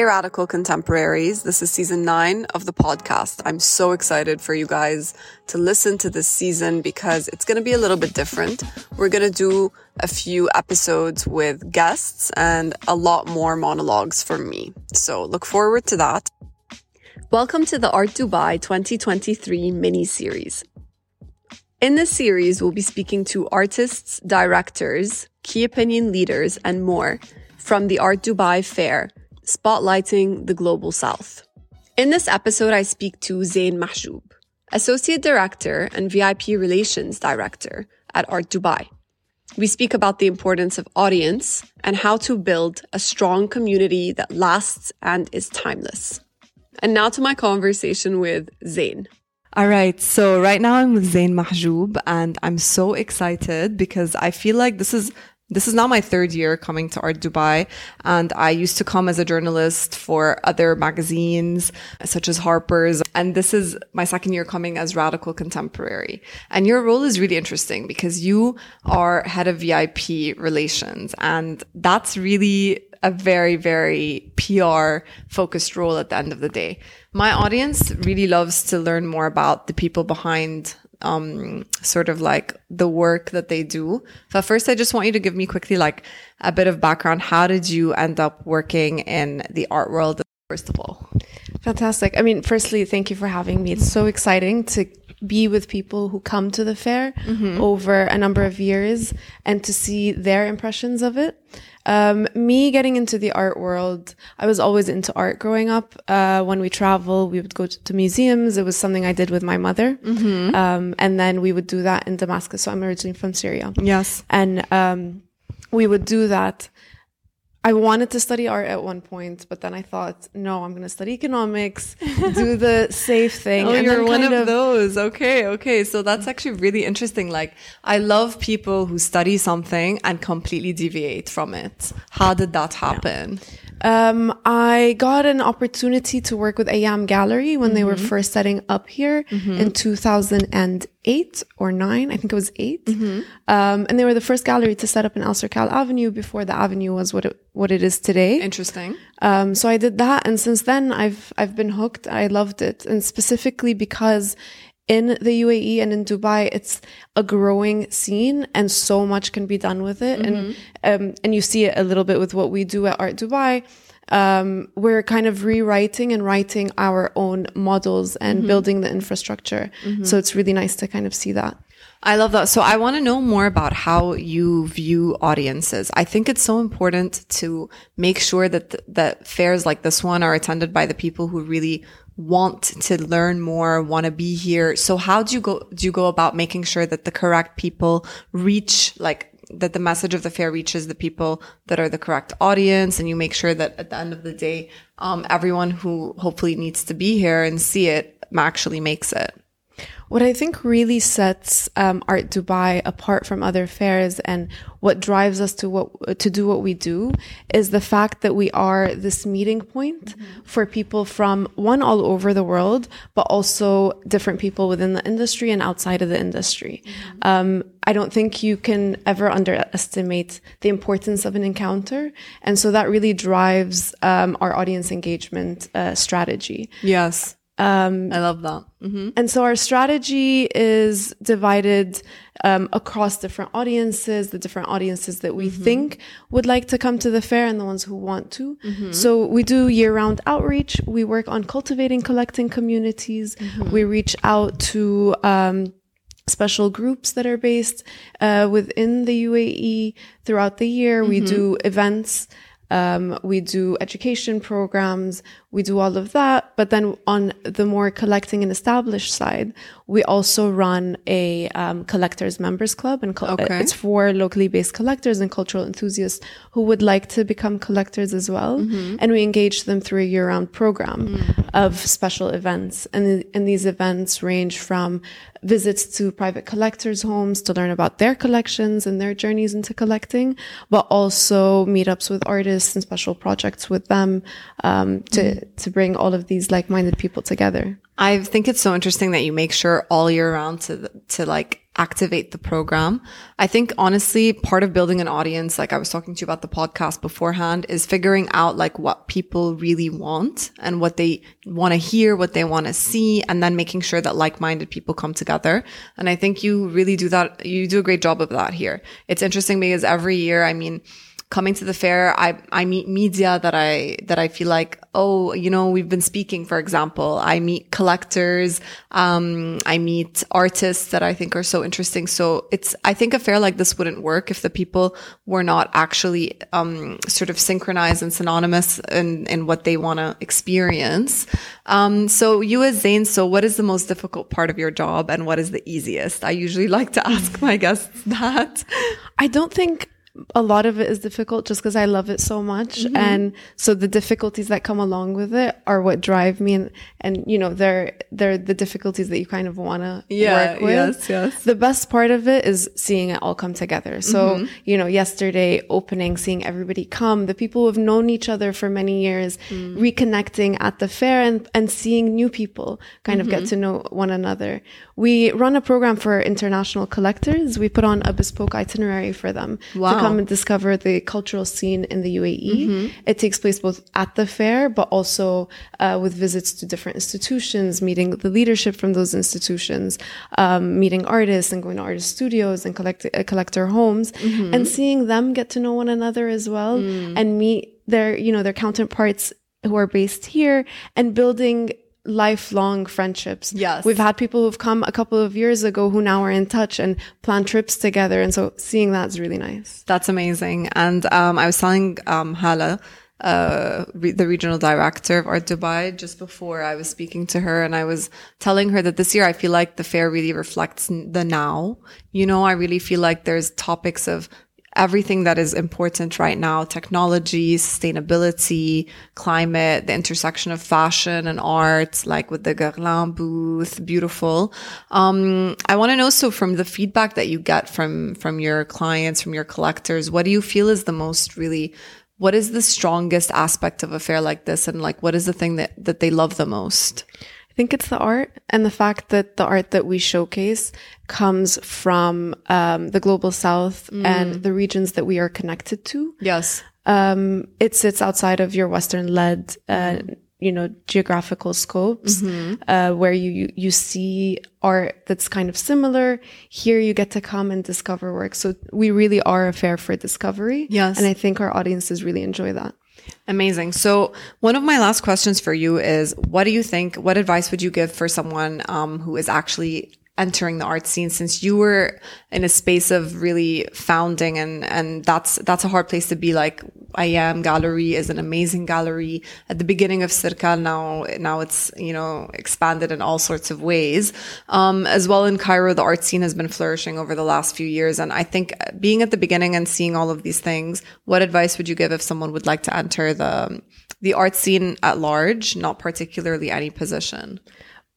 Hey, Radical Contemporaries. This is season nine of the podcast. I'm so excited for you guys to listen to this season because it's going to be a little bit different. We're going to do a few episodes with guests and a lot more monologues from me. So look forward to that. Welcome to the Art Dubai 2023 mini series. In this series, we'll be speaking to artists, directors, key opinion leaders, and more from the Art Dubai Fair spotlighting the global south. In this episode, I speak to Zain Mahjoub, Associate Director and VIP Relations Director at Art Dubai. We speak about the importance of audience and how to build a strong community that lasts and is timeless. And now to my conversation with Zain. All right. So right now I'm with Zain Mahjoub and I'm so excited because I feel like this is this is now my third year coming to Art Dubai, and I used to come as a journalist for other magazines such as Harper's. And this is my second year coming as Radical Contemporary. And your role is really interesting because you are head of VIP relations, and that's really a very, very PR focused role at the end of the day. My audience really loves to learn more about the people behind um, sort of like the work that they do. So first, I just want you to give me quickly like a bit of background. How did you end up working in the art world? First of all, fantastic. I mean, firstly, thank you for having me. It's so exciting to be with people who come to the fair mm-hmm. over a number of years and to see their impressions of it. Um, me getting into the art world, I was always into art growing up. Uh, when we travel, we would go to, to, museums. It was something I did with my mother. Mm-hmm. Um, and then we would do that in Damascus. So I'm originally from Syria. Yes. And, um, we would do that I wanted to study art at one point, but then I thought, no, I'm going to study economics, do the safe thing. oh, and you're one of, of, those. Okay, okay. So that's actually really interesting. Like, I love people who study something and completely deviate from it. How did that happen? Yeah. Um, I got an opportunity to work with Ayyam Gallery when mm-hmm. they were mm-hmm. first setting up here mm-hmm. in 2008 or nine. I think it was 8 mm-hmm. um, and they were the first gallery to set up in Alserkal Avenue before the avenue was what it, what it is today. Interesting. Um, so I did that. And since then I've, I've been hooked. I loved it. And specifically because in the UAE and in Dubai, it's a growing scene and so much can be done with it. Mm-hmm. And, um, and you see it a little bit with what we do at Art Dubai. Um, we're kind of rewriting and writing our own models and mm-hmm. building the infrastructure. Mm-hmm. So it's really nice to kind of see that. I love that. So I want to know more about how you view audiences. I think it's so important to make sure that th- that fairs like this one are attended by the people who really want to learn more, want to be here. So how do you go, do you go about making sure that the correct people reach, like, that the message of the fair reaches the people that are the correct audience and you make sure that at the end of the day, um, everyone who hopefully needs to be here and see it actually makes it. What I think really sets um, Art Dubai apart from other fairs and what drives us to what to do what we do is the fact that we are this meeting point mm-hmm. for people from one all over the world, but also different people within the industry and outside of the industry. Mm-hmm. Um, I don't think you can ever underestimate the importance of an encounter, and so that really drives um, our audience engagement uh, strategy. Yes. Um, I love that. Mm-hmm. And so our strategy is divided um, across different audiences, the different audiences that we mm-hmm. think would like to come to the fair and the ones who want to. Mm-hmm. So we do year round outreach. We work on cultivating, collecting communities. Mm-hmm. We reach out to, um, special groups that are based uh, within the UAE throughout the year. We mm-hmm. do events um, we do education programs, we do all of that. But then on the more collecting and established side, we also run a um, collectors members club, and co- okay. it's for locally based collectors and cultural enthusiasts who would like to become collectors as well. Mm-hmm. And we engage them through a year round program mm-hmm. of special events, and and these events range from visits to private collectors' homes to learn about their collections and their journeys into collecting, but also meetups with artists and special projects with them um, to to bring all of these like minded people together. I think it's so interesting that you make sure all year round to to like activate the program. I think honestly, part of building an audience, like I was talking to you about the podcast beforehand, is figuring out like what people really want and what they want to hear, what they want to see, and then making sure that like-minded people come together. And I think you really do that. You do a great job of that here. It's interesting because every year, I mean, coming to the fair, I, I meet media that I, that I feel like, oh, you know, we've been speaking, for example. I meet collectors. Um, I meet artists that I think are so interesting. So it's, I think a fair like this wouldn't work if the people were not actually, um, sort of synchronized and synonymous in, in what they want to experience. Um, so you as Zain, so what is the most difficult part of your job and what is the easiest? I usually like to ask my guests that. I don't think a lot of it is difficult just because I love it so much. Mm-hmm. And so the difficulties that come along with it are what drive me. And, and you know, they're, they're the difficulties that you kind of want to yeah, work with. Yes, yes. The best part of it is seeing it all come together. So, mm-hmm. you know, yesterday opening, seeing everybody come, the people who have known each other for many years, mm. reconnecting at the fair and, and seeing new people kind mm-hmm. of get mm-hmm. to know one another. We run a program for international collectors. We put on a bespoke itinerary for them wow. Come and discover the cultural scene in the UAE. Mm-hmm. It takes place both at the fair, but also uh, with visits to different institutions, meeting the leadership from those institutions, um, meeting artists and going to artist studios and collect, uh, collector homes mm-hmm. and seeing them get to know one another as well mm. and meet their, you know, their counterparts who are based here and building lifelong friendships. Yes. We've had people who've come a couple of years ago who now are in touch and plan trips together. And so seeing that's really nice. That's amazing. And, um, I was telling, um, Hala, uh, re- the regional director of Art Dubai just before I was speaking to her and I was telling her that this year I feel like the fair really reflects the now. You know, I really feel like there's topics of everything that is important right now technology, sustainability, climate, the intersection of fashion and art, like with the Guerlain booth, beautiful. Um, I want to know so from the feedback that you get from from your clients, from your collectors, what do you feel is the most really what is the strongest aspect of a fair like this and like what is the thing that that they love the most? I think it's the art and the fact that the art that we showcase comes from um, the global south mm. and the regions that we are connected to. Yes. Um, it sits outside of your Western led, uh, mm. you know, geographical scopes, mm-hmm. uh, where you, you, you see art that's kind of similar. Here you get to come and discover work. So we really are a fair for discovery. Yes. And I think our audiences really enjoy that. Amazing. So one of my last questions for you is, what do you think? What advice would you give for someone um, who is actually entering the art scene since you were in a space of really founding and and that's that's a hard place to be like Ayyam gallery is an amazing gallery. At the beginning of Circa now now it's you know expanded in all sorts of ways. Um, as well in Cairo the art scene has been flourishing over the last few years. And I think being at the beginning and seeing all of these things what advice would you give if someone would like to enter the the art scene at large not particularly any position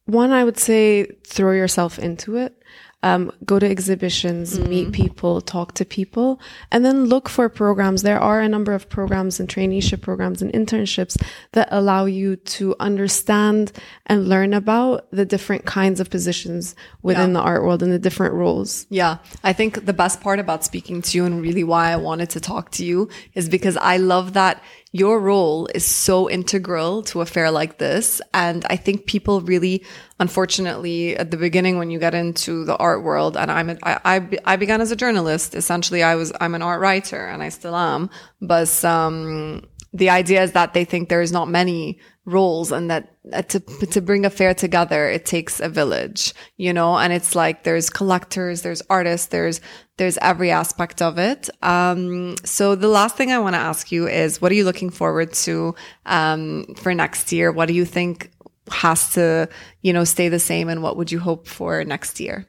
one, I would say throw yourself into it. Um, go to exhibitions, mm-hmm. meet people, talk to people, and then look for programs. There are a number of programs and traineeship programs and internships that allow you to understand and learn about the different kinds of positions within yeah. the art world and the different roles. Yeah. I think the best part about speaking to you and really why I wanted to talk to you is because I love that your role is so integral to a fair like this. And I think people really, unfortunately, at the beginning, when you get into the art world, and I'm, a, I, I, I began as a journalist. Essentially, I was, I'm an art writer and I still am. But, um, the idea is that they think there's not many roles and that uh, to to bring a fair together it takes a village you know? And it's like there's collectors there's artists there's there's every aspect of it. Um so the last thing i want to ask you is what are you looking forward to um for next year? What do you think has to you know stay the same and what would you hope for next year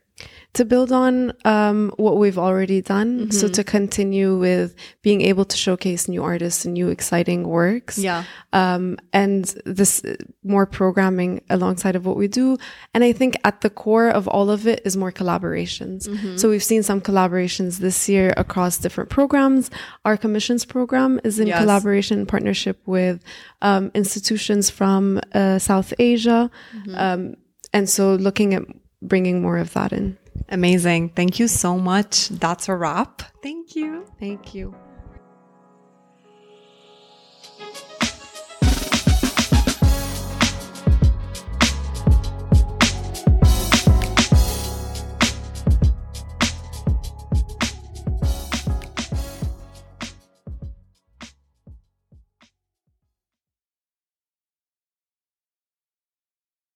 to build on um, what we've already done. Mm-hmm. So to continue with being able to showcase new artists and new exciting works. Yeah. Um, and this more programming alongside of what we do. And I think at the core of all of it is more collaborations. Mm-hmm. So we've seen some collaborations this year across different programs. Our commissions program is in yes. collaboration partnership with um, institutions from uh, South Asia. Mm-hmm. Um, and so looking at bringing more of that in. Amazing. Thank you so much. That's a wrap. Thank you. Thank you.